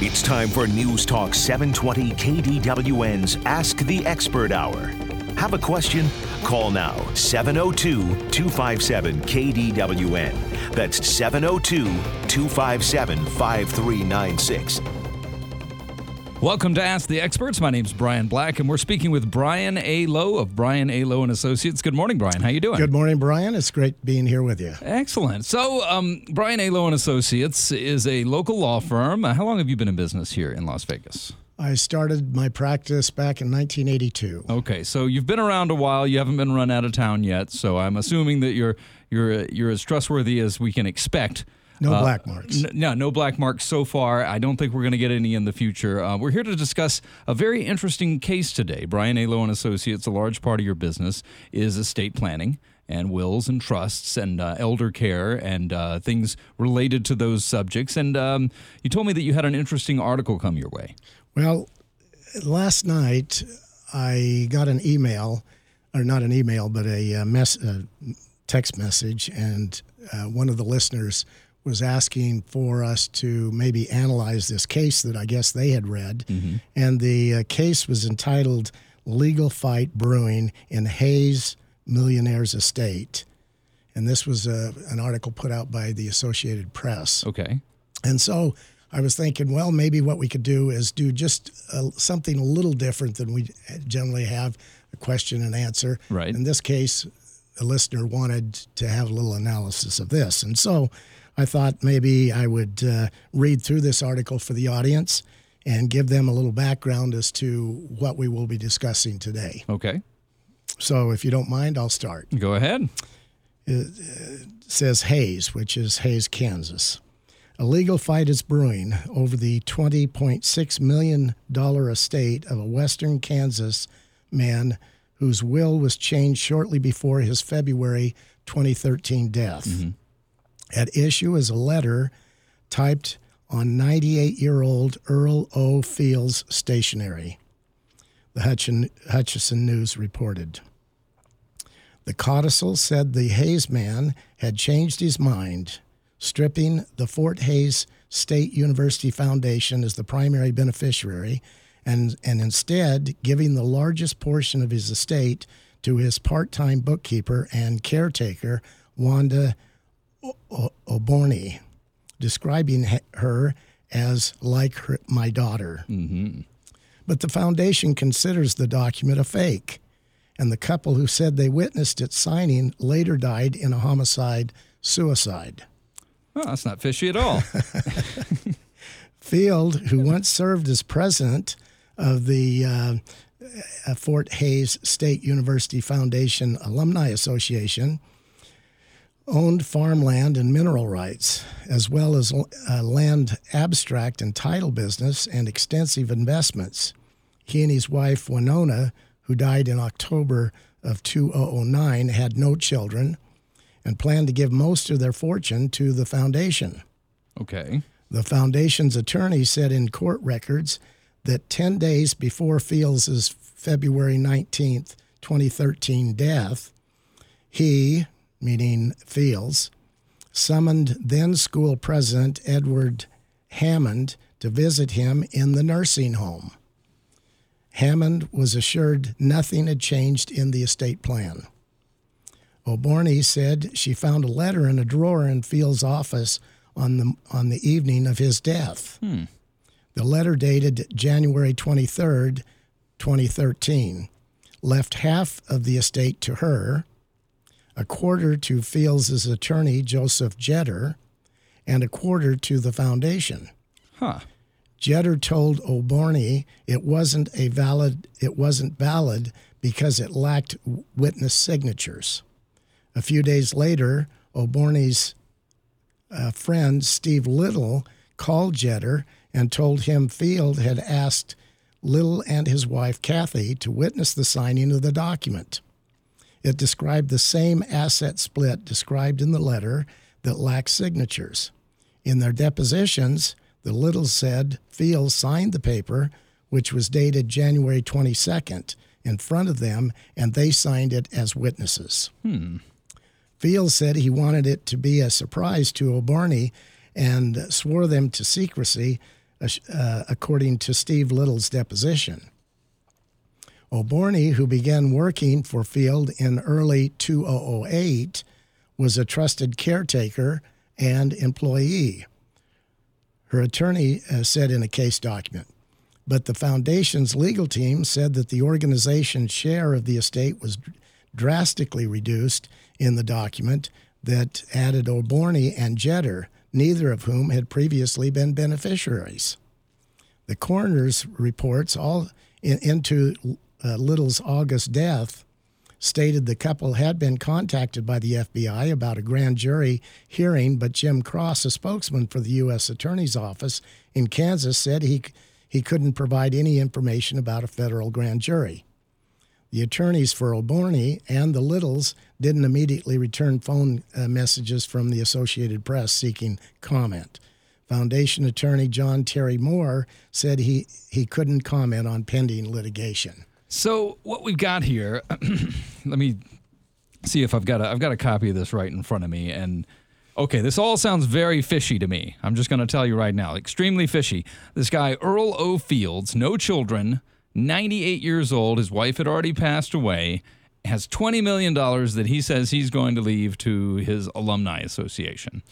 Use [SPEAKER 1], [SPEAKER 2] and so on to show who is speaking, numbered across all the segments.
[SPEAKER 1] It's time for News Talk 720 KDWN's Ask the Expert Hour. Have a question? Call now 702 257 KDWN. That's 702 257 5396.
[SPEAKER 2] Welcome to Ask the Experts. My name is Brian Black, and we're speaking with Brian A. Lowe of Brian A. Lowe and Associates. Good morning, Brian. How are you doing?
[SPEAKER 3] Good morning, Brian. It's great being here with you.
[SPEAKER 2] Excellent. So, um, Brian A. Lowe and Associates is a local law firm. Uh, how long have you been in business here in Las Vegas?
[SPEAKER 3] I started my practice back in 1982.
[SPEAKER 2] Okay, so you've been around a while. You haven't been run out of town yet. So I'm assuming that you're you're you're as trustworthy as we can expect.
[SPEAKER 3] No
[SPEAKER 2] Uh,
[SPEAKER 3] black marks.
[SPEAKER 2] N- no, no black marks so far. I don't think we're going to get any in the future. Uh, we're here to discuss a very interesting case today. Brian A. And Associates, a large part of your business is estate planning and wills and trusts and uh, elder care and uh, things related to those subjects. And um, you told me that you had an interesting article come your way.
[SPEAKER 3] Well, last night I got an email, or not an email, but a, uh mess, a text message, and uh, one of the listeners was asking for us to maybe analyze this case that I guess they had read. And the uh, case was entitled Legal Fight Brewing in Hays Millionaire's Estate. And this was uh, an article put out by the Associated Press.
[SPEAKER 2] Okay.
[SPEAKER 3] And so I was thinking, well, maybe what we could do is do just uh something a little different than we generally have a question and answer.
[SPEAKER 2] Right.
[SPEAKER 3] In this case, a listener wanted to have a little analysis of this. And so I thought maybe I would uh, read through this article for the audience and give them a little background as to what we will be discussing today.
[SPEAKER 2] Okay.
[SPEAKER 3] So if you don't mind, I'll start
[SPEAKER 2] Go ahead.
[SPEAKER 3] It says Hays, which is Hays, Kansas. A legal fight is brewing over the $20.6 million estate of a Western Kansas man whose will was changed shortly before his February 2013 death. At issue is a letter typed on 98 year old Earl O. Fields stationery, the Hutchin- Hutchinson News reported. The codicil said the Hays man had changed his mind, stripping the Fort Hays State University Foundation as the primary beneficiary and, and instead giving the largest portion of his estate to his part time bookkeeper and caretaker, Wanda Oborny, describing her as like her, my daughter. But the foundation considers the document a fake and the couple who said they witnessed its signing later died in a homicide suicide.
[SPEAKER 2] Oh, that's not fishy at all.
[SPEAKER 3] Field, who once served as president of the uh, uh, Fort Hays State University Foundation Alumni Association, owned farmland and mineral rights, as well as uh, land abstract and title business and extensive investments. He and his wife, Winona, who died in October of 2009, had no children and planned to give most of their fortune to the foundation.
[SPEAKER 2] okay.
[SPEAKER 3] The foundation's attorney said in court records that 10 days before Fields' February 19th, 2013 death, he, meaning Fields, summoned then school president Edward Hammond to visit him in the nursing home. Hammond was assured nothing had changed in the estate plan. Oborny said she found a letter in a drawer in Fields' office on the on the evening of his death. Hmm. The letter dated January 23rd, 2013, left half of the estate to her, a quarter to Fields' attorney Joseph Jetter, and a quarter to the foundation.
[SPEAKER 2] Huh.
[SPEAKER 3] Jetter told Oborny it wasn't a valid it wasn't valid because it lacked witness signatures. A few days later, Oborny's uh, friend Steve Little called Jetter and told him Field had asked Little and his wife Kathy to witness the signing of the document. It described the same asset split described in the letter that lacked signatures. In their depositions, the Littles said Fields signed the paper, which was dated January 22nd, in front of them, and they signed it as witnesses. Fields said he wanted it to be a surprise to Oborny and swore them to secrecy uh, according to Steve Little's deposition. Oborny, who began working for Field in early 2008, was a trusted caretaker and employee. Her attorney uh, said in a case document. But the foundation's legal team said that the organization's share of the estate was drastically reduced in the document that added Oborny and Jetter, neither of whom had previously been beneficiaries. The coroner's reports all in, into uh, Little's August death stated the couple had been contacted by the FBI about a grand jury hearing, but Jim Cross, a spokesman for the U.S. Attorney's Office in Kansas, said he, he couldn't provide any information about a federal grand jury. The attorneys for Oborny and the Littles didn't immediately return phone uh, messages from the Associated Press seeking comment. Foundation attorney John Terry Moore said he, he couldn't comment on pending litigation.
[SPEAKER 2] So what we've got here, let me see if I've got a, I've got a copy of this right in front of me, and okay, this all sounds very fishy to me. I'm just going to tell you right now, extremely fishy. This guy Earl O. Fields, no children, 98 years old. His wife had already passed away. Has $20 million that he says he's going to leave to his alumni association.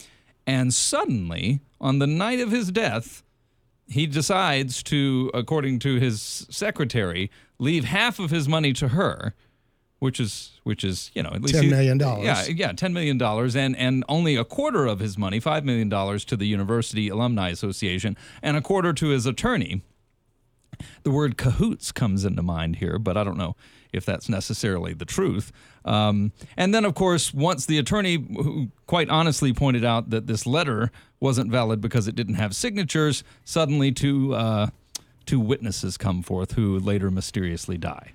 [SPEAKER 2] And suddenly, on the night of his death, he decides to, according to his secretary, leave half of his money to her, which is which is you know at least
[SPEAKER 3] ten million dollars.
[SPEAKER 2] Yeah, yeah, ten million dollars, and and only a quarter of his money, five million dollars, to the University Alumni Association, and a quarter to his attorney. The word cahoots comes into mind here, but I don't know if that's necessarily the truth. Um, and then, of course, once the attorney, who quite honestly pointed out that this letter wasn't valid because it didn't have signatures, suddenly two uh, two witnesses come forth who later mysteriously die.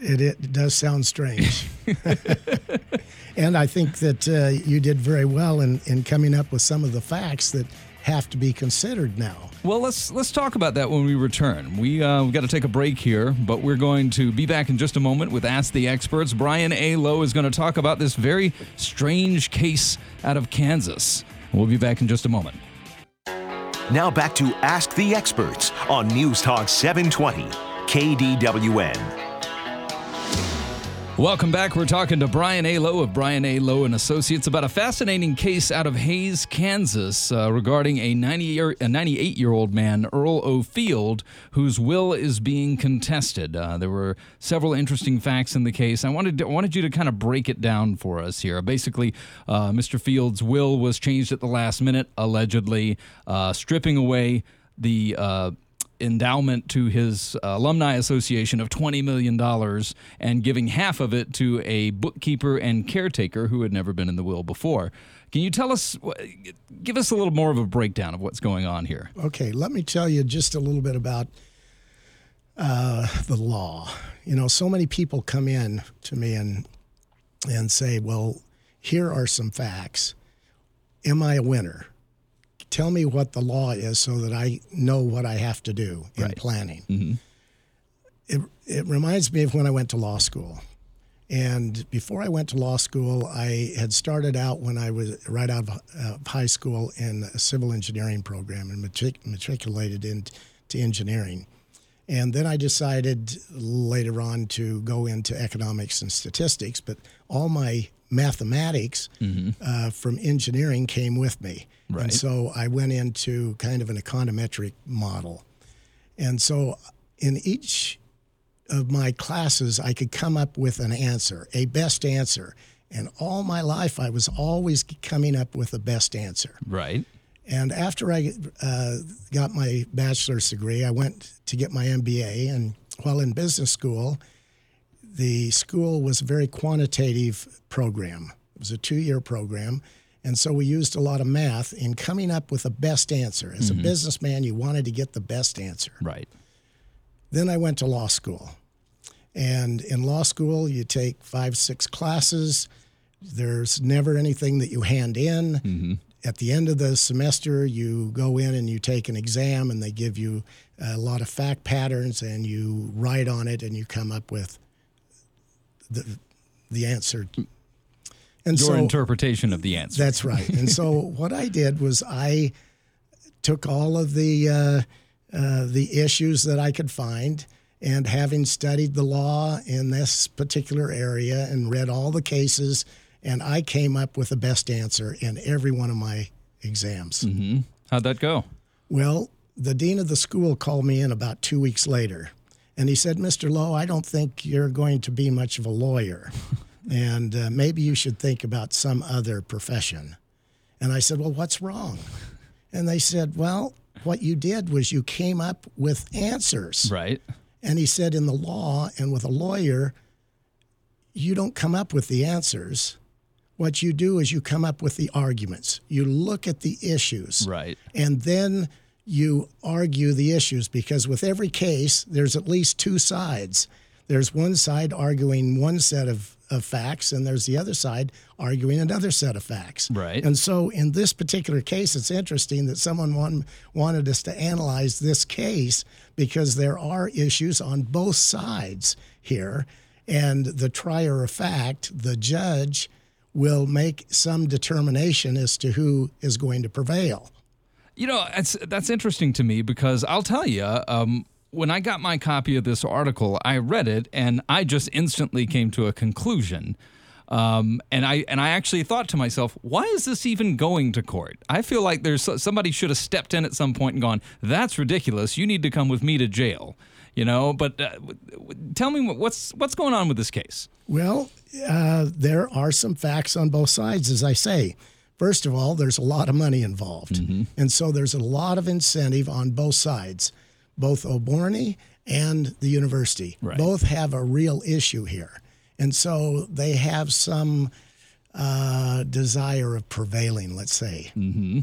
[SPEAKER 3] It, it does sound strange. and I think that uh, you did very well in, in coming up with some of the facts that have to be considered now.
[SPEAKER 2] Well, let's let's talk about that when we return. We uh, we've got to take a break here, but we're going to be back in just a moment with Ask the Experts. Brian A. Lowe is going to talk about this very strange case out of Kansas. We'll be back in just a moment.
[SPEAKER 1] Now back to Ask the Experts on News Talk 720 KDWN.
[SPEAKER 2] Welcome back. We're talking to Brian A. Lowe of Brian A. Lowe and Associates about a fascinating case out of Hays, Kansas, uh, regarding a 98 year old man, Earl O. Field, whose will is being contested. Uh, there were several interesting facts in the case. I wanted to, wanted you to kind of break it down for us here. Basically, uh, Mr. Field's will was changed at the last minute, allegedly, uh, stripping away the uh, endowment to his uh, alumni association of $20 million and giving half of it to a bookkeeper and caretaker who had never been in the will before. Can you tell us, give us a little more of a breakdown of what's going on here?
[SPEAKER 3] Okay, let me tell you just a little bit about uh, the law. You know, so many people come in to me and and say, "Well, here are some facts. Am I a winner?" Tell me what the law is so that I know what I have to do in right. planning. Mm-hmm. It, it reminds me of when I went to law school. And before I went to law school, I had started out when I was right out of uh, high school in a civil engineering program and matric- matriculated into engineering. And then I decided later on to go into economics and statistics, but all my mathematics mm-hmm. uh, from engineering came with me. Right. And so I went into kind of an econometric model. And so in each of my classes, I could come up with an answer, a best answer. And all my life, I was always coming up with the best answer.
[SPEAKER 2] Right.
[SPEAKER 3] And after I uh, got my bachelor's degree, I went to get my MBA. And while in business school, the school was a very quantitative program. It was a two year program. And so we used a lot of math in coming up with the best answer. As mm-hmm. a businessman, you wanted to get the best answer.
[SPEAKER 2] Right.
[SPEAKER 3] Then I went to law school. And in law school, you take five, six classes. There's never anything that you hand in. Mm-hmm. At the end of the semester, you go in and you take an exam, and they give you a lot of fact patterns, and you write on it, and you come up with the the answer.
[SPEAKER 2] And Your so, interpretation of the answer.
[SPEAKER 3] That's right. And so what I did was I took all of the uh, uh, the issues that I could find, and having studied the law in this particular area and read all the cases, and I came up with the best answer in every one of my exams.
[SPEAKER 2] Mm-hmm. How'd that go?
[SPEAKER 3] Well, the dean of the school called me in about two weeks later, and he said, "Mr. Lowe, I don't think you're going to be much of a lawyer." and uh, maybe you should think about some other profession. And I said, Well, what's wrong? And they said, Well, what you did was you came up with answers.
[SPEAKER 2] Right.
[SPEAKER 3] And he said, In the law and with a lawyer, you don't come up with the answers. What you do is you come up with the arguments. You look at the issues.
[SPEAKER 2] Right.
[SPEAKER 3] And then you argue the issues because with every case, there's at least two sides. There's one side arguing one set of of facts, and there's the other side arguing another set of facts.
[SPEAKER 2] Right.
[SPEAKER 3] And so in this particular case, it's interesting that someone want, wanted us to analyze this case because there are issues on both sides here. And the trier of fact, the judge, will make some determination as to who is going to prevail.
[SPEAKER 2] You know, that's that's interesting to me because I'll tell you, um, when I got my copy of this article, I read it and I just instantly came to a conclusion. Um, and I and I actually thought to myself, why is this even going to court? I feel like there's somebody should have stepped in at some point and gone, "That's ridiculous. You need to come with me to jail." You know, but uh, tell me what's what's going on with this case.
[SPEAKER 3] Well, uh, there are some facts on both sides, as I say. First of all, there's a lot of money involved, mm-hmm. and so there's a lot of incentive on both sides both Oborny and the university.
[SPEAKER 2] Right.
[SPEAKER 3] Both have a real issue here. And so they have some uh, desire of prevailing, let's say,
[SPEAKER 2] mm-hmm.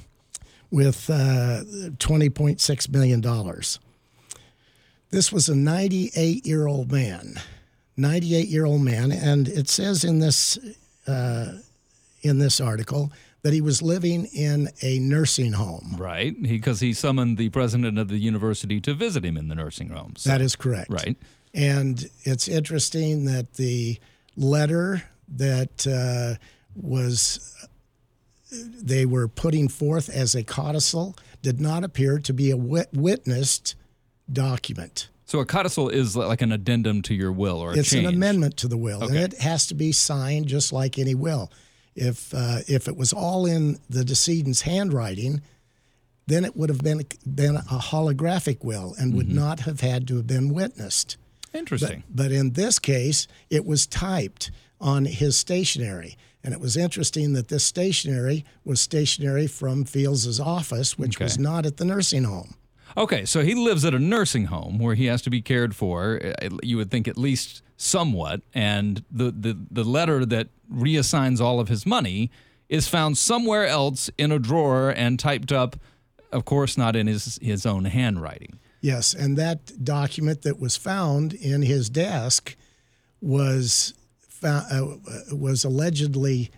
[SPEAKER 3] with uh, $20.6 million. This was a 98 year old man, 98 year old man. And it says in this, uh, in this article that he was living in a nursing home.
[SPEAKER 2] Right, because he, he, summoned the president of the university to visit him in the nursing home.
[SPEAKER 3] So. That is correct.
[SPEAKER 2] Right.
[SPEAKER 3] And it's interesting that the letter that uh, was they were putting forth as a codicil did not appear to be a wit- witnessed document.
[SPEAKER 2] So a codicil is like an addendum to your will or
[SPEAKER 3] it's
[SPEAKER 2] change.
[SPEAKER 3] an amendment to the will,
[SPEAKER 2] okay.
[SPEAKER 3] and it has to be signed just like any will. If uh, if it was all in the decedent's handwriting, then it would have been been a holographic will and would mm-hmm. not have had to have been witnessed.
[SPEAKER 2] Interesting.
[SPEAKER 3] But, but in this case, it was typed on his stationery. And it was interesting that this stationery was stationery from Fields's office, which okay. was not at the nursing home.
[SPEAKER 2] Okay, so he lives at a nursing home where he has to be cared for. Uh, you would think at least somewhat, and the the, the letter that reassigns all of his money is found somewhere else in a drawer and typed up, of course, not in his his own handwriting.
[SPEAKER 3] Yes, and that document that was found in his desk was found, uh, was allegedly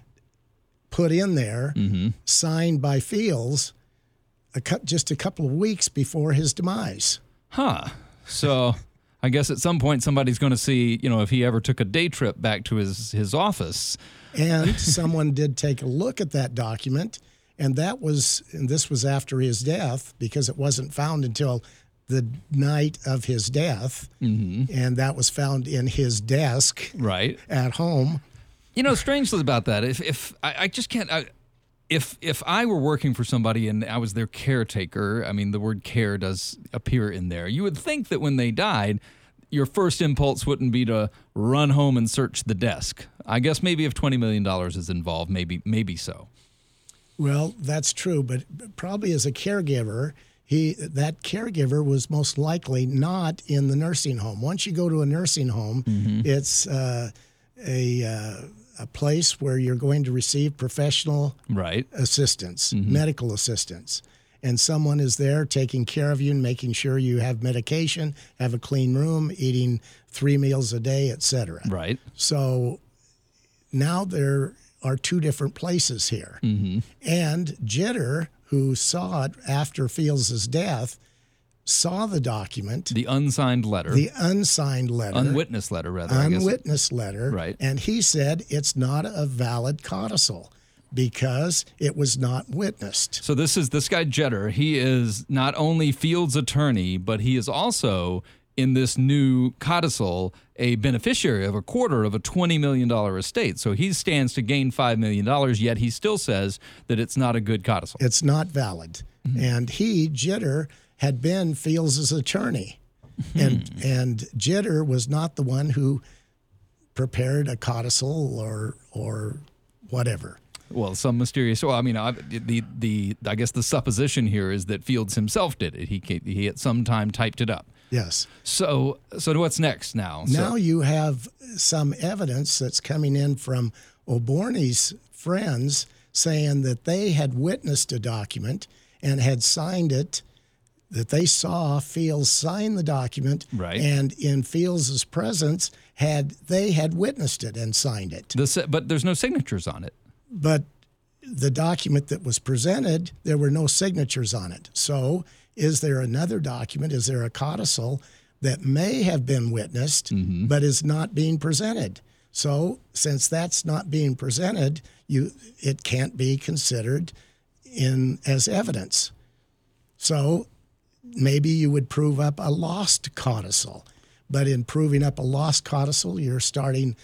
[SPEAKER 3] put in there,
[SPEAKER 2] mm-hmm.
[SPEAKER 3] signed by Fields a cu- just a couple of weeks before his demise.
[SPEAKER 2] Huh. So I guess at some point somebody's going to see, you know, if he ever took a day trip back to his his office.
[SPEAKER 3] And someone did take a look at that document, and that was and this was after his death because it wasn't found until the night of his death,
[SPEAKER 2] mm-hmm.
[SPEAKER 3] and that was found in his desk,
[SPEAKER 2] right
[SPEAKER 3] at home.
[SPEAKER 2] You know, strangely about that, if if I, I just can't. I, if if I were working for somebody and I was their caretaker, I mean the word care does appear in there. You would think that when they died, your first impulse wouldn't be to run home and search the desk. I guess maybe if twenty million dollars is involved, maybe maybe so.
[SPEAKER 3] Well, that's true, but probably as a caregiver, he that caregiver was most likely not in the nursing home. Once you go to a nursing home,
[SPEAKER 2] mm-hmm.
[SPEAKER 3] it's uh, a uh, a place where you're going to receive professional
[SPEAKER 2] right.
[SPEAKER 3] assistance,
[SPEAKER 2] mm-hmm.
[SPEAKER 3] medical assistance. And someone is there taking care of you and making sure you have medication, have a clean room, eating three meals a day, etc.
[SPEAKER 2] Right.
[SPEAKER 3] So now there are two different places here.
[SPEAKER 2] Mm-hmm.
[SPEAKER 3] And Jetter, who saw it after Fields' death, saw the document,
[SPEAKER 2] the unsigned letter,
[SPEAKER 3] the unsigned letter,
[SPEAKER 2] unwitnessed letter, rather,
[SPEAKER 3] unwitnessed letter,
[SPEAKER 2] right?
[SPEAKER 3] And he said it's not a valid codicil. because it was not witnessed.
[SPEAKER 2] So this is this guy Jetter. He is not only Fields' attorney, but he is also in this new codicil a beneficiary of a quarter of a $20 million estate. So he stands to gain $5 million, yet he still says that it's not a good codicil.
[SPEAKER 3] It's not valid. Mm-hmm. And he, Jetter, had been Fields' attorney. Mm-hmm. And, and Jetter was not the one who prepared a codicil or, or whatever.
[SPEAKER 2] Well, some mysterious. Well, I mean, I, the the I guess the supposition here is that Fields himself did it. He he at some time typed it up.
[SPEAKER 3] Yes.
[SPEAKER 2] So, so what's next now?
[SPEAKER 3] Now
[SPEAKER 2] so,
[SPEAKER 3] you have some evidence that's coming in from Oborny's friends saying that they had witnessed a document and had signed it. That they saw Fields sign the document,
[SPEAKER 2] right.
[SPEAKER 3] and in Fields' presence, had they had witnessed it and signed it.
[SPEAKER 2] The, but there's no signatures on it.
[SPEAKER 3] But the document that was presented, there were no signatures on it. So is there another document? Is there a codicil that may have been witnessed mm-hmm. but is not being presented? So, since that's not being presented, you it can't be considered in as evidence. So, maybe you would prove up a lost codicil, but in proving up a lost codicil, you're starting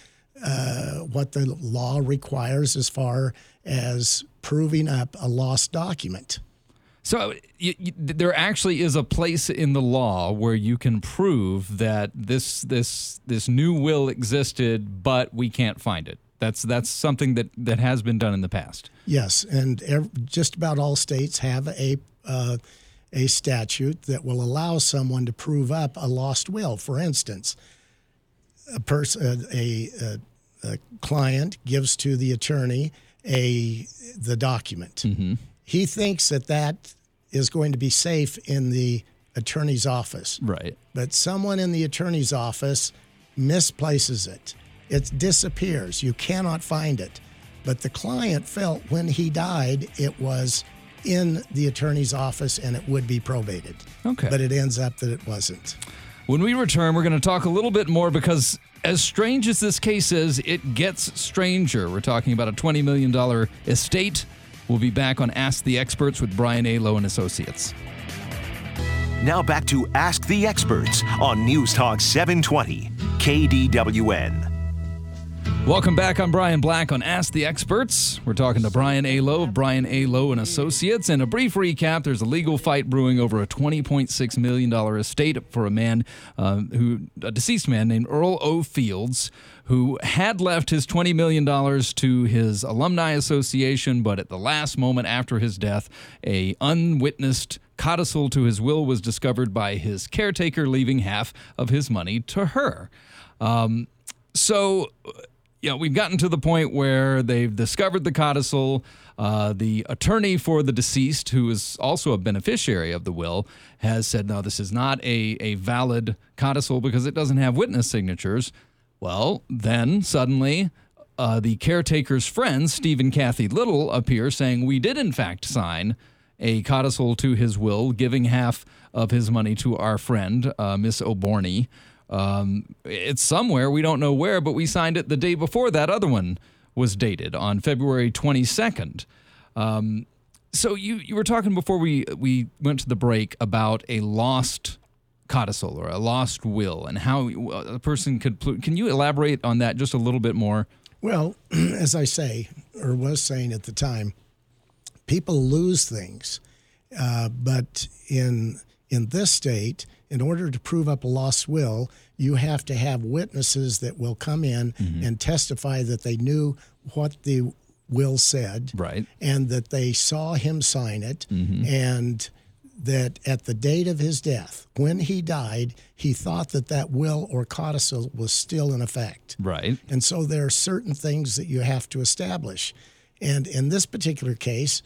[SPEAKER 3] uh, what the law requires as far as proving up a lost document.
[SPEAKER 2] So you, you, there actually is a place in the law where you can prove that this this this new will existed, but we can't find it. That's that's something that that has been done in the past.
[SPEAKER 3] Yes, and every, just about all states have a uh, a statute that will allow someone to prove up a lost will. For instance, a person a, a, a client gives to the attorney a the document. Mm-hmm he thinks that that is going to be safe in the attorney's office.
[SPEAKER 2] Right.
[SPEAKER 3] But someone in the attorney's office misplaces it. It disappears. You cannot find it. But the client felt when he died, it was in the attorney's office and it would be probated.
[SPEAKER 2] Okay.
[SPEAKER 3] But it ends up that it wasn't.
[SPEAKER 2] When we return, we're going to talk a little bit more because, as strange as this case is, it gets stranger. We're talking about a $20 million estate We'll be back on Ask the Experts with Brian A. Lowe and Associates.
[SPEAKER 1] Now back to Ask the Experts on News Talk 720 KDWN.
[SPEAKER 2] Welcome back. I'm Brian Black on Ask the Experts. We're talking to Brian A. Lowe of Brian A. Lowe and Associates. And a brief recap: There's a legal fight brewing over a 20.6 million dollar estate for a man uh, who, a deceased man named Earl O. Fields, who had left his $20 million to his alumni association, but at the last moment after his death, a unwitnessed codicil to his will was discovered by his caretaker, leaving half of his money to her. Um, so, you know, we've gotten to the point where they've discovered the codicil. Uh, the attorney for the deceased, who is also a beneficiary of the will, has said, no, this is not a, a valid codicil because it doesn't have witness signatures. Well, then suddenly uh, the caretaker's friends, Steve and Kathy Little, appear saying, We did in fact sign a codicil to his will, giving half of his money to our friend, uh, Miss Oborny. Um, it's somewhere, we don't know where, but we signed it the day before that other one was dated on February 22nd. Um, so you, you were talking before we, we went to the break about a lost codicil or a lost will and how a person could. Can you elaborate on that just a little bit more?
[SPEAKER 3] Well, as I say, or was saying at the time, people lose things, uh, but in in this state, in order to prove up a lost will, you have to have witnesses that will come in mm-hmm. and testify that they knew what the will said,
[SPEAKER 2] right,
[SPEAKER 3] and that they saw him sign it, mm-hmm. and that at the date of his death, when he died, he thought that that will or codicil was still in effect.
[SPEAKER 2] Right.
[SPEAKER 3] And so there are certain things that you have to establish. And in this particular case,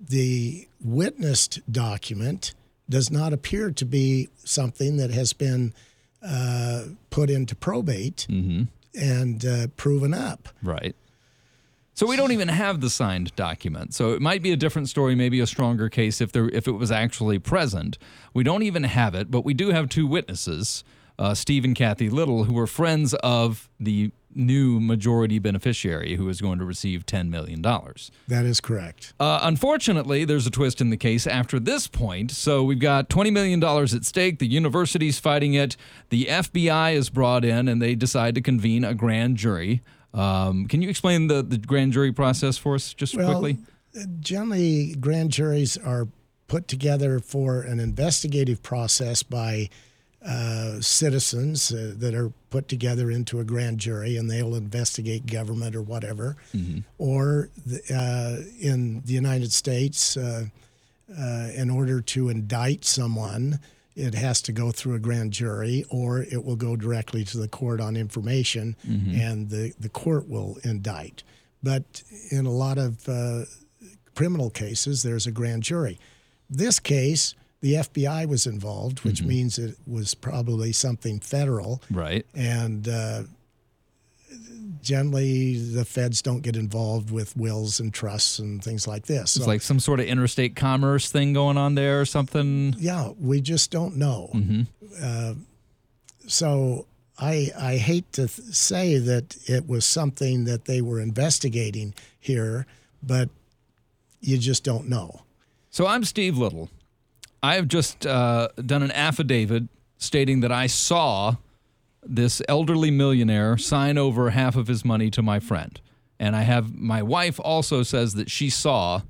[SPEAKER 3] the witnessed document does not appear to be something that has been uh, put into probate mm-hmm. and uh, proven up.
[SPEAKER 2] Right. So we don't even have the signed document. So it might be a different story, maybe a stronger case if there if it was actually present. We don't even have it, but we do have two witnesses, uh, Steve and Kathy Little, who were friends of the new majority beneficiary who is going to receive $10 million.
[SPEAKER 3] That is correct.
[SPEAKER 2] Uh, unfortunately, there's a twist in the case after this point. So we've got $20 million at stake. The university's fighting it. The FBI is brought in and they decide to convene a grand jury. Um, can you explain the, the grand jury process for us just
[SPEAKER 3] well,
[SPEAKER 2] quickly?
[SPEAKER 3] Generally, grand juries are put together for an investigative process by uh, citizens uh, that are put together into a grand jury and they'll investigate government or whatever. Mm-hmm. Or the, uh, in the United States, uh, uh, in order to indict someone, it has to go through a grand jury or it will go directly to the court on information mm-hmm. and the, the court will indict. But in a lot of uh, criminal cases, there's a grand jury. This case, the FBI was involved, which mm-hmm. means it was probably something federal.
[SPEAKER 2] Right.
[SPEAKER 3] And uh, generally, the feds don't get involved with wills and trusts and things like this.
[SPEAKER 2] It's so, like some sort of interstate commerce thing going on there or something.
[SPEAKER 3] Yeah, we just don't know.
[SPEAKER 2] Mm-hmm.
[SPEAKER 3] Uh, so I, I hate to th- say that it was something that they were investigating here, but you just don't know.
[SPEAKER 2] So I'm Steve Little. I have just uh, done an affidavit stating that I saw this elderly millionaire sign over half of his money to my friend. And I have my wife also says that she saw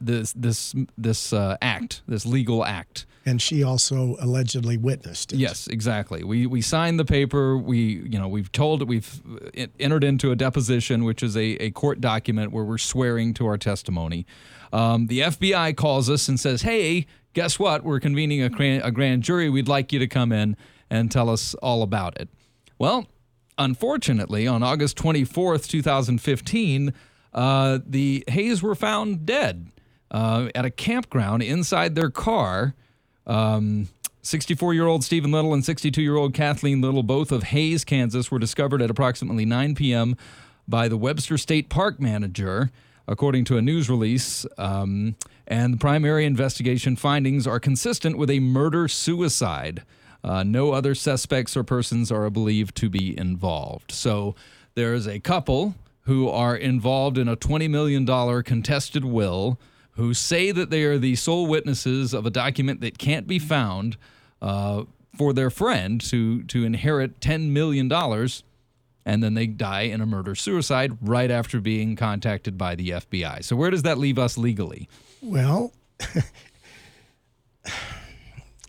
[SPEAKER 2] this this this uh, act, this legal act.
[SPEAKER 3] And she also allegedly witnessed it.
[SPEAKER 2] Yes, exactly. We we signed the paper. We you know we've told it. We've uh, entered into a deposition, which is a, a court document where we're swearing to our testimony. Um, the FBI calls us and says, "Hey, guess what? We're convening a, a grand jury. We'd like you to come in and tell us all about it. Well, unfortunately, on August 24th, 2015, uh, the Hayes were found dead uh, at a campground inside their car. 64 um, year old Stephen Little and 62 year old Kathleen Little, both of Hays, Kansas, were discovered at approximately 9 p.m. by the Webster State Park manager according to a news release. Um, and the primary investigation findings are consistent with a murder suicide. Uh, no other suspects or persons are believed to be involved. So there is a couple who are involved in a $20 million contested will who say that they are the sole witnesses of a document that can't be found uh, for their friend to, to inherit $10 million and then they die in a murder suicide right after being contacted by the FBI. So, where does that leave us legally?
[SPEAKER 3] Well,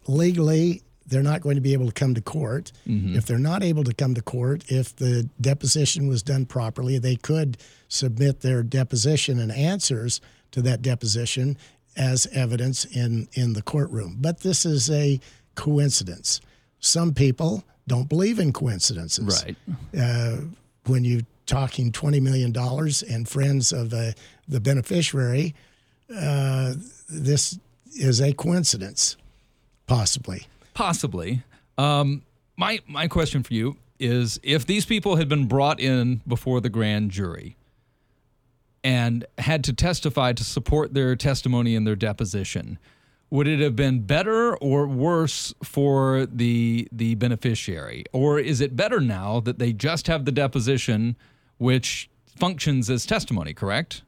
[SPEAKER 3] legally, they're not going to be able to come to court. Mm-hmm. If they're not able to come to court, if the deposition was done properly, they could submit their deposition and answers to that deposition as evidence in, in the courtroom. But this is a coincidence. Some people don't believe in coincidences.
[SPEAKER 2] Right.
[SPEAKER 3] Uh, when you're talking $20 million and friends of uh, the beneficiary, uh, this is a coincidence, possibly.
[SPEAKER 2] Possibly. Um, my, my question for you is if these people had been brought in before the grand jury and had to testify to support their testimony in their deposition, would it have been better or worse for the the beneficiary? Or is it better now that they just have the deposition which functions as testimony correct?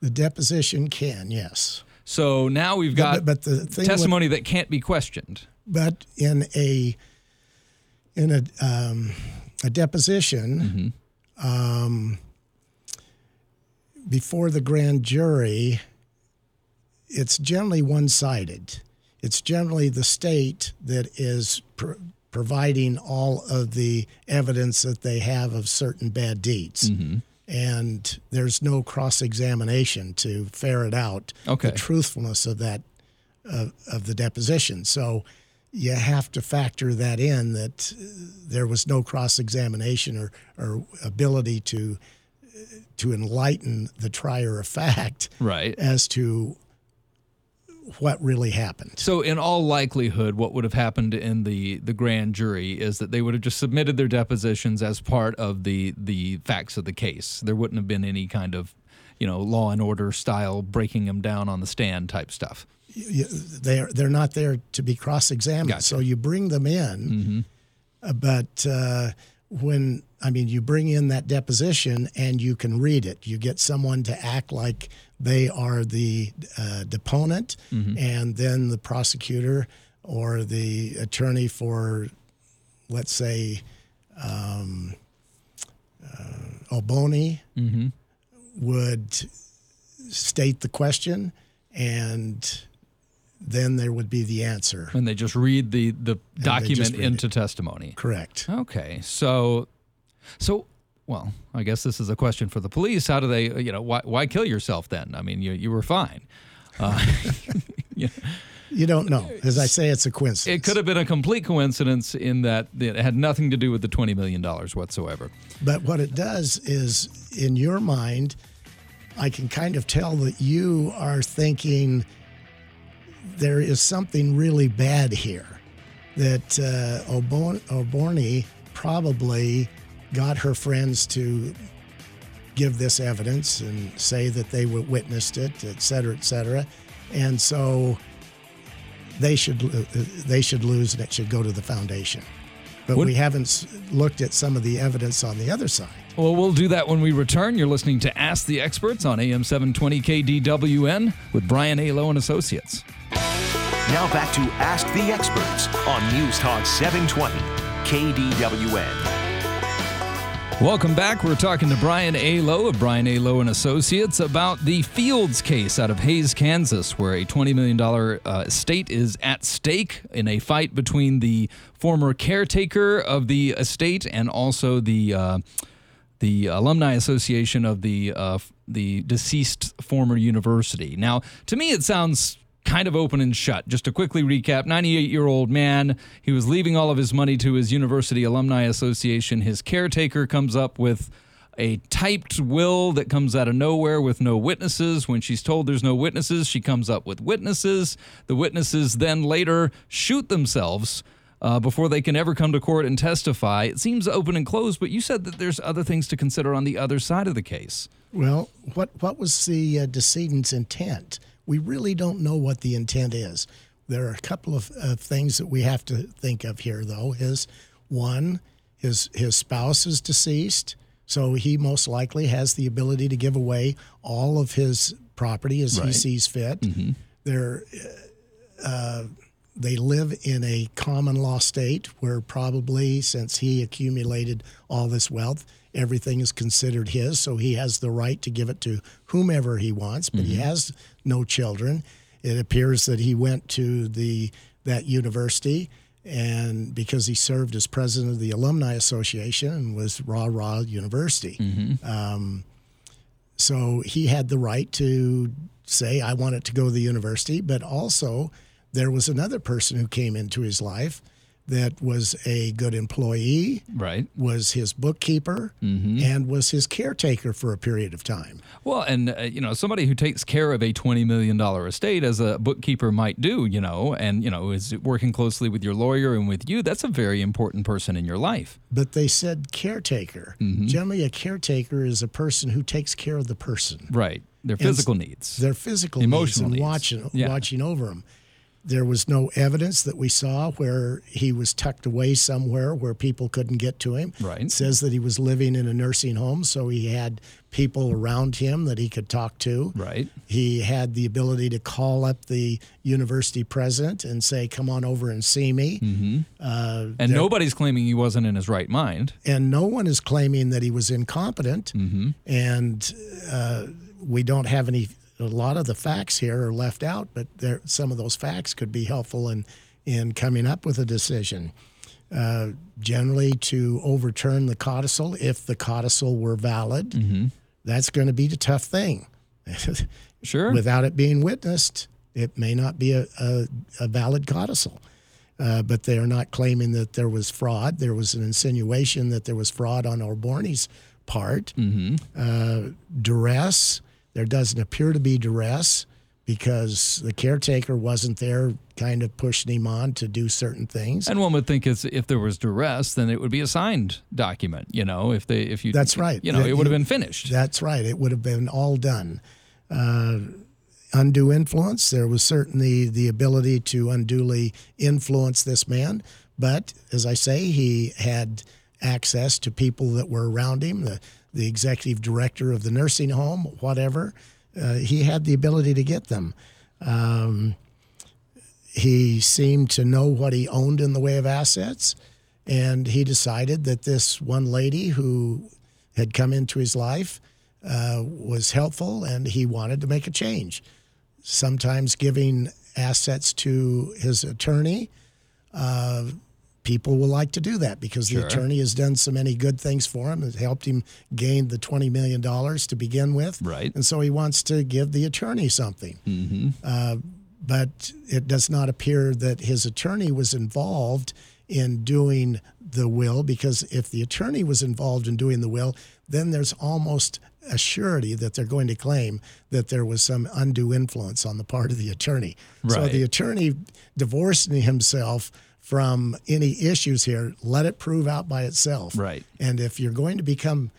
[SPEAKER 3] The deposition can yes.
[SPEAKER 2] So now we've got but, but the testimony with, that can't be questioned.
[SPEAKER 3] But in a in a um, a deposition mm-hmm. um, before the grand jury it's generally one sided. It's generally the state that is pr- providing all of the evidence that they have of certain bad deeds. Mm-hmm. And there's no cross examination to ferret out
[SPEAKER 2] okay.
[SPEAKER 3] the truthfulness of that of, of the deposition. So you have to factor that in that there was no cross examination or, or ability to to enlighten the trier of fact
[SPEAKER 2] right.
[SPEAKER 3] as to what really happened.
[SPEAKER 2] So, in all likelihood, what would have happened in the, the grand jury is that they would have just submitted their depositions as part of the the facts of the case. There wouldn't have been any kind of, you know, law and order style breaking them down on the stand type stuff.
[SPEAKER 3] they're they're not there to be cross examined. Gotcha. So you bring them in, mm-hmm. Uh, but uh, when I mean you bring in that deposition and you can read it. You get someone to act like they are the uh, deponent, and then the prosecutor or the attorney for, let's say, um, uh, Oboni would state the question, and then there would be the answer.
[SPEAKER 2] And they just read the the document into testimony.
[SPEAKER 3] Correct.
[SPEAKER 2] Okay, so, so, well, I guess this is a question for the police. How do they, you know, why, why kill yourself then? I mean, you you were fine. Uh, yeah.
[SPEAKER 3] You don't know. As I say, it's a coincidence.
[SPEAKER 2] It could have been a complete coincidence in that it had nothing to do with the twenty million dollars whatsoever.
[SPEAKER 3] But what it does is, in your mind, I can kind of tell that you are thinking there is something really bad here. That uh, Obon- Oborny probably got her friends to give this evidence and say that they w- witnessed it, et cetera, et cetera. And so they should uh, they should lose and it should go to the foundation. But
[SPEAKER 2] What-
[SPEAKER 3] we haven't looked at some of the evidence on the other side.
[SPEAKER 2] Well, we'll do that when we return. You're listening to Ask the Experts on AM 720 KDWN with Brian A. Lowe and Associates.
[SPEAKER 1] Now back to Ask the Experts on News Talk 720 KDWN.
[SPEAKER 2] Welcome back. We're talking to Brian A. Lowe of Brian A. Lowe and Associates about the Fields case out of Hays, Kansas, where a $20 million uh, estate is at stake in a fight between the former caretaker of the estate and also the uh, the alumni association of the uh, the deceased former university. Now, to me, it sounds kind of open and shut. Just to quickly recap: 98 year old man. He was leaving all of his money to his university alumni association. His caretaker comes up with a typed will that comes out of nowhere with no witnesses. When she's told there's no witnesses, she comes up with witnesses. The witnesses then later shoot themselves uh, before they can ever come to court and testify. It seems open and closed, but you said that there's other things to consider on the other side of the case.
[SPEAKER 3] Well, what what was the uh, decedent's intent? We really don't know what the intent is. There are a couple of, of things that we have to think of here, though. Is one, his his spouse is deceased, so he most likely has the ability to give away all of his property as he sees fit. There, uh, they live in a common law state where probably since he accumulated all this wealth, everything is considered his. So he has the right to give it to whomever he wants, but he has no children. It appears that he went to the that university and because he served as president of the alumni association and was rah rah university Um, so he had the right to say, I want it to go to the university. But also, there was another person who came into his life that was a good employee,
[SPEAKER 2] Right.
[SPEAKER 3] was his bookkeeper, and was his caretaker for a period of time.
[SPEAKER 2] Well, and uh, you know, somebody who takes care of a twenty million dollar estate, as a bookkeeper might do, you know, and you know, is working closely with your lawyer and with you. That's a very important person in your life.
[SPEAKER 3] But they said caretaker. Generally, a caretaker is a person who takes care of the person.
[SPEAKER 2] Right. Their physical needs.
[SPEAKER 3] their physical
[SPEAKER 2] Emotional
[SPEAKER 3] needs and
[SPEAKER 2] needs.
[SPEAKER 3] watching
[SPEAKER 2] Yeah.
[SPEAKER 3] watching over them. There was no evidence that we saw where he was tucked away somewhere where people couldn't get to him.
[SPEAKER 2] Right.
[SPEAKER 3] It says that he was living in a nursing home, so he had people around him that he could talk to.
[SPEAKER 2] Right.
[SPEAKER 3] He had the ability to call up the university president and say, "Come on over and see me."
[SPEAKER 2] Mm-hmm.
[SPEAKER 3] Uh,
[SPEAKER 2] And nobody's claiming he wasn't in his right mind.
[SPEAKER 3] and no one is claiming that he was incompetent.
[SPEAKER 2] Mm-hmm.
[SPEAKER 3] And uh, we don't have any. A lot of the facts here are left out, but there, some of those facts could be helpful in in coming up with a decision. Uh, generally, to overturn the codicil, if the codicil were valid,
[SPEAKER 2] Mm-hmm.
[SPEAKER 3] that's going to be the tough thing.
[SPEAKER 2] Sure.
[SPEAKER 3] Without it being witnessed, it may not be a, a, a valid codicil. Uh, but they are not claiming that there was fraud. There was an insinuation that there was fraud on Oborny's part. Uh, duress. There doesn't appear to be duress because the caretaker wasn't there, kind of pushing him on to do certain things.
[SPEAKER 2] and one would think if there was duress, then it would be a signed document. You know, if they if you
[SPEAKER 3] That's right.
[SPEAKER 2] You know,
[SPEAKER 3] That
[SPEAKER 2] it would have been finished.
[SPEAKER 3] That's right. It would have been all done. Uh, undue influence. There was certainly the ability to unduly influence this man. But as I say, he had access to people that were around him, the, the executive director of the nursing home, whatever. Uh, he had the ability to get them. Um, he seemed to know what he owned in the way of assets, and he decided that this one lady who had come into his life uh, was helpful, and he wanted to make a change. Sometimes giving assets to his attorney. Uh, people will like to do that because
[SPEAKER 2] Sure.
[SPEAKER 3] the attorney has done so many good things for him. It helped him gain the $20 million to begin with.
[SPEAKER 2] Right.
[SPEAKER 3] And so he wants to give the attorney something.
[SPEAKER 2] Mm-hmm.
[SPEAKER 3] Uh, but it does not appear that his attorney was involved in doing the will because if the attorney was involved in doing the will, then there's almost a surety that they're going to claim that there was some undue influence on the part of the attorney. So the attorney divorcing himself from any issues here, let it prove out by itself.
[SPEAKER 2] Right.
[SPEAKER 3] And if you're going to become,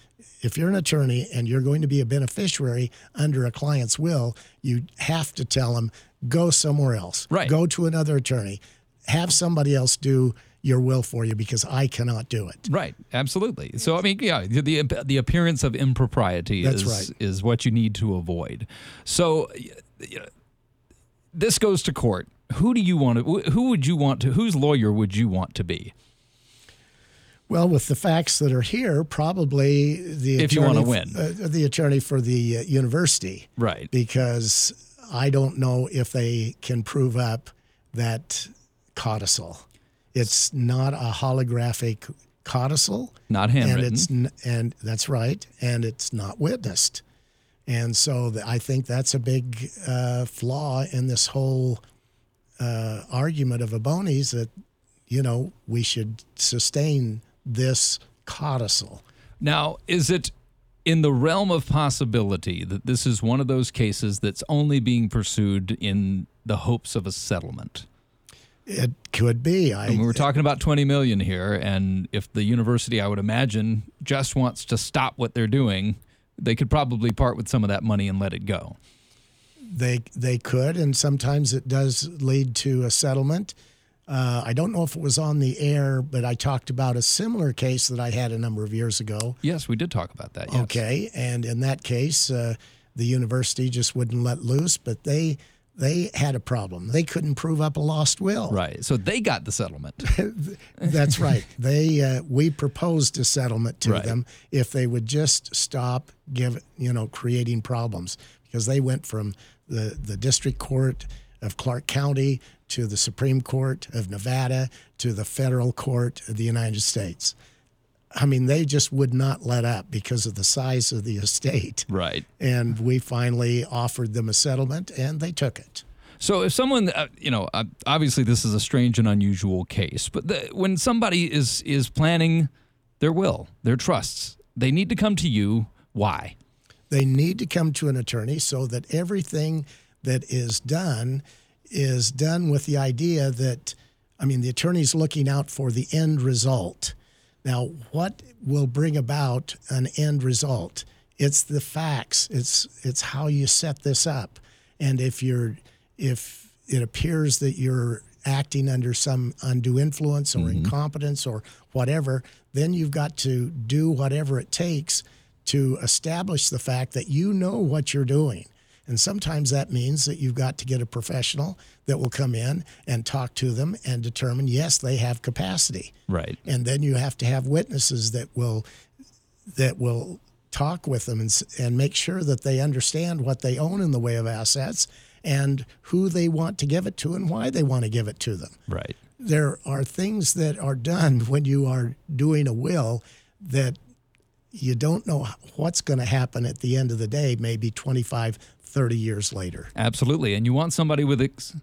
[SPEAKER 3] if you're an attorney and you're going to be a beneficiary under a client's will, you have to tell them, go somewhere else.
[SPEAKER 2] Right.
[SPEAKER 3] Go to another attorney. Have somebody else do your will for you because I cannot do it.
[SPEAKER 2] Right, absolutely. So I mean, yeah, the the, appearance of impropriety
[SPEAKER 3] That's
[SPEAKER 2] is
[SPEAKER 3] right.
[SPEAKER 2] is what you need to avoid. So this goes to court. Who do you want to? Who would you want to? Whose lawyer would you want to be?
[SPEAKER 3] Well, with the facts that are here, probably the
[SPEAKER 2] If you wanna
[SPEAKER 3] attorney-
[SPEAKER 2] win.
[SPEAKER 3] uh, the attorney for the uh, university,
[SPEAKER 2] Right.
[SPEAKER 3] because I don't know if they can prove up that codicil. It's not a holographic codicil.
[SPEAKER 2] Not
[SPEAKER 3] and
[SPEAKER 2] handwritten.
[SPEAKER 3] it's n- and that's right, and it's not witnessed, and so the, I think that's a big uh, flaw in this whole uh, argument of Oborny's that you know we should sustain this codicil.
[SPEAKER 2] Now, is it in the realm of possibility that this is one of those cases that's only being pursued in the hopes of a settlement?
[SPEAKER 3] It could be. I
[SPEAKER 2] I mean, we're talking about 20 million here, and if the university, I would imagine, just wants to stop what they're doing, they could probably part with some of that money and let it go.
[SPEAKER 3] They they could, and sometimes it does lead to a settlement. Uh, I don't know if it was on the air, but I talked about a similar case that I had a number of years ago.
[SPEAKER 2] Yes, we did talk about that. Yes.
[SPEAKER 3] Okay, and in that case, uh, the university just wouldn't let loose, but they they had a problem. They couldn't prove up a lost will.
[SPEAKER 2] Right. So they got the settlement.
[SPEAKER 3] That's right. They uh, we proposed a settlement to
[SPEAKER 2] Right.
[SPEAKER 3] them if they would just stop give you know creating problems because they went from the the district court of Clark County to the Supreme Court of Nevada to the federal court of the United States. I mean, they just would not let up because of the size of the estate.
[SPEAKER 2] right.
[SPEAKER 3] And we finally offered them a settlement, and they took it.
[SPEAKER 2] So if someone, uh, you know, uh, obviously this is a strange and unusual case, but the, when somebody is is planning their will, their trusts, they need to come to you. Why?
[SPEAKER 3] They need to come to an attorney so that everything that is done is done with the idea that, I mean, the attorney's looking out for the end result. Now, what will bring about an end result? It's the facts. It's it's how you set this up. And if you're if it appears that you're acting under some undue influence or mm-hmm. incompetence or whatever, then you've got to do whatever it takes to establish the fact that you know what you're doing. And sometimes that means that you've got to get a professional that will come in and talk to them and determine, yes, they have capacity.
[SPEAKER 2] Right.
[SPEAKER 3] And then you have to have witnesses that will that will talk with them and, and make sure that they understand what they own in the way of assets and who they want to give it to and why they want to give it to them
[SPEAKER 2] Right.
[SPEAKER 3] there are things that are done when you are doing a will that you don't know what's going to happen at the end of the day, maybe 25, 30 years later.
[SPEAKER 2] Absolutely. And you want somebody with ex-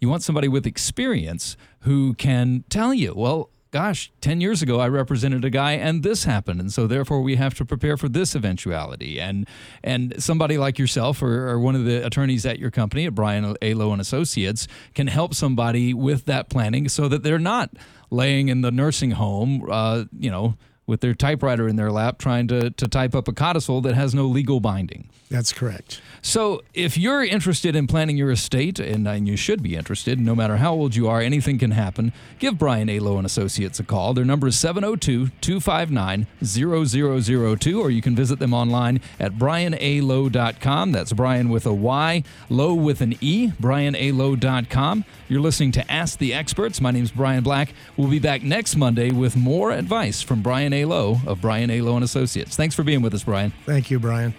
[SPEAKER 2] you want somebody with experience who can tell you, well, gosh, 10 years ago I represented a guy and this happened and so therefore we have to prepare for this eventuality. And and somebody like yourself or, or one of the attorneys at your company at Bryan A. Lowe and Associates can help somebody with that planning so that they're not laying in the nursing home uh, you know, with their typewriter in their lap trying to, to type up a codicil that has no legal binding.
[SPEAKER 3] That's correct.
[SPEAKER 2] So, if you're interested in planning your estate, and, and you should be interested, no matter how old you are, anything can happen, give Bryan A. Lowe and Associates a call. Their number is 702 259 0002, or you can visit them online at bryanalowe.com. That's Bryan with a Y, Low with an E, bryanalowe.com. You're listening to Ask the Experts. My name is Brian Black. We'll be back next Monday with more advice from Bryan A. Lowe of Bryan A. Lowe and Associates. Thanks for being with us, Brian.
[SPEAKER 3] Thank you, Brian.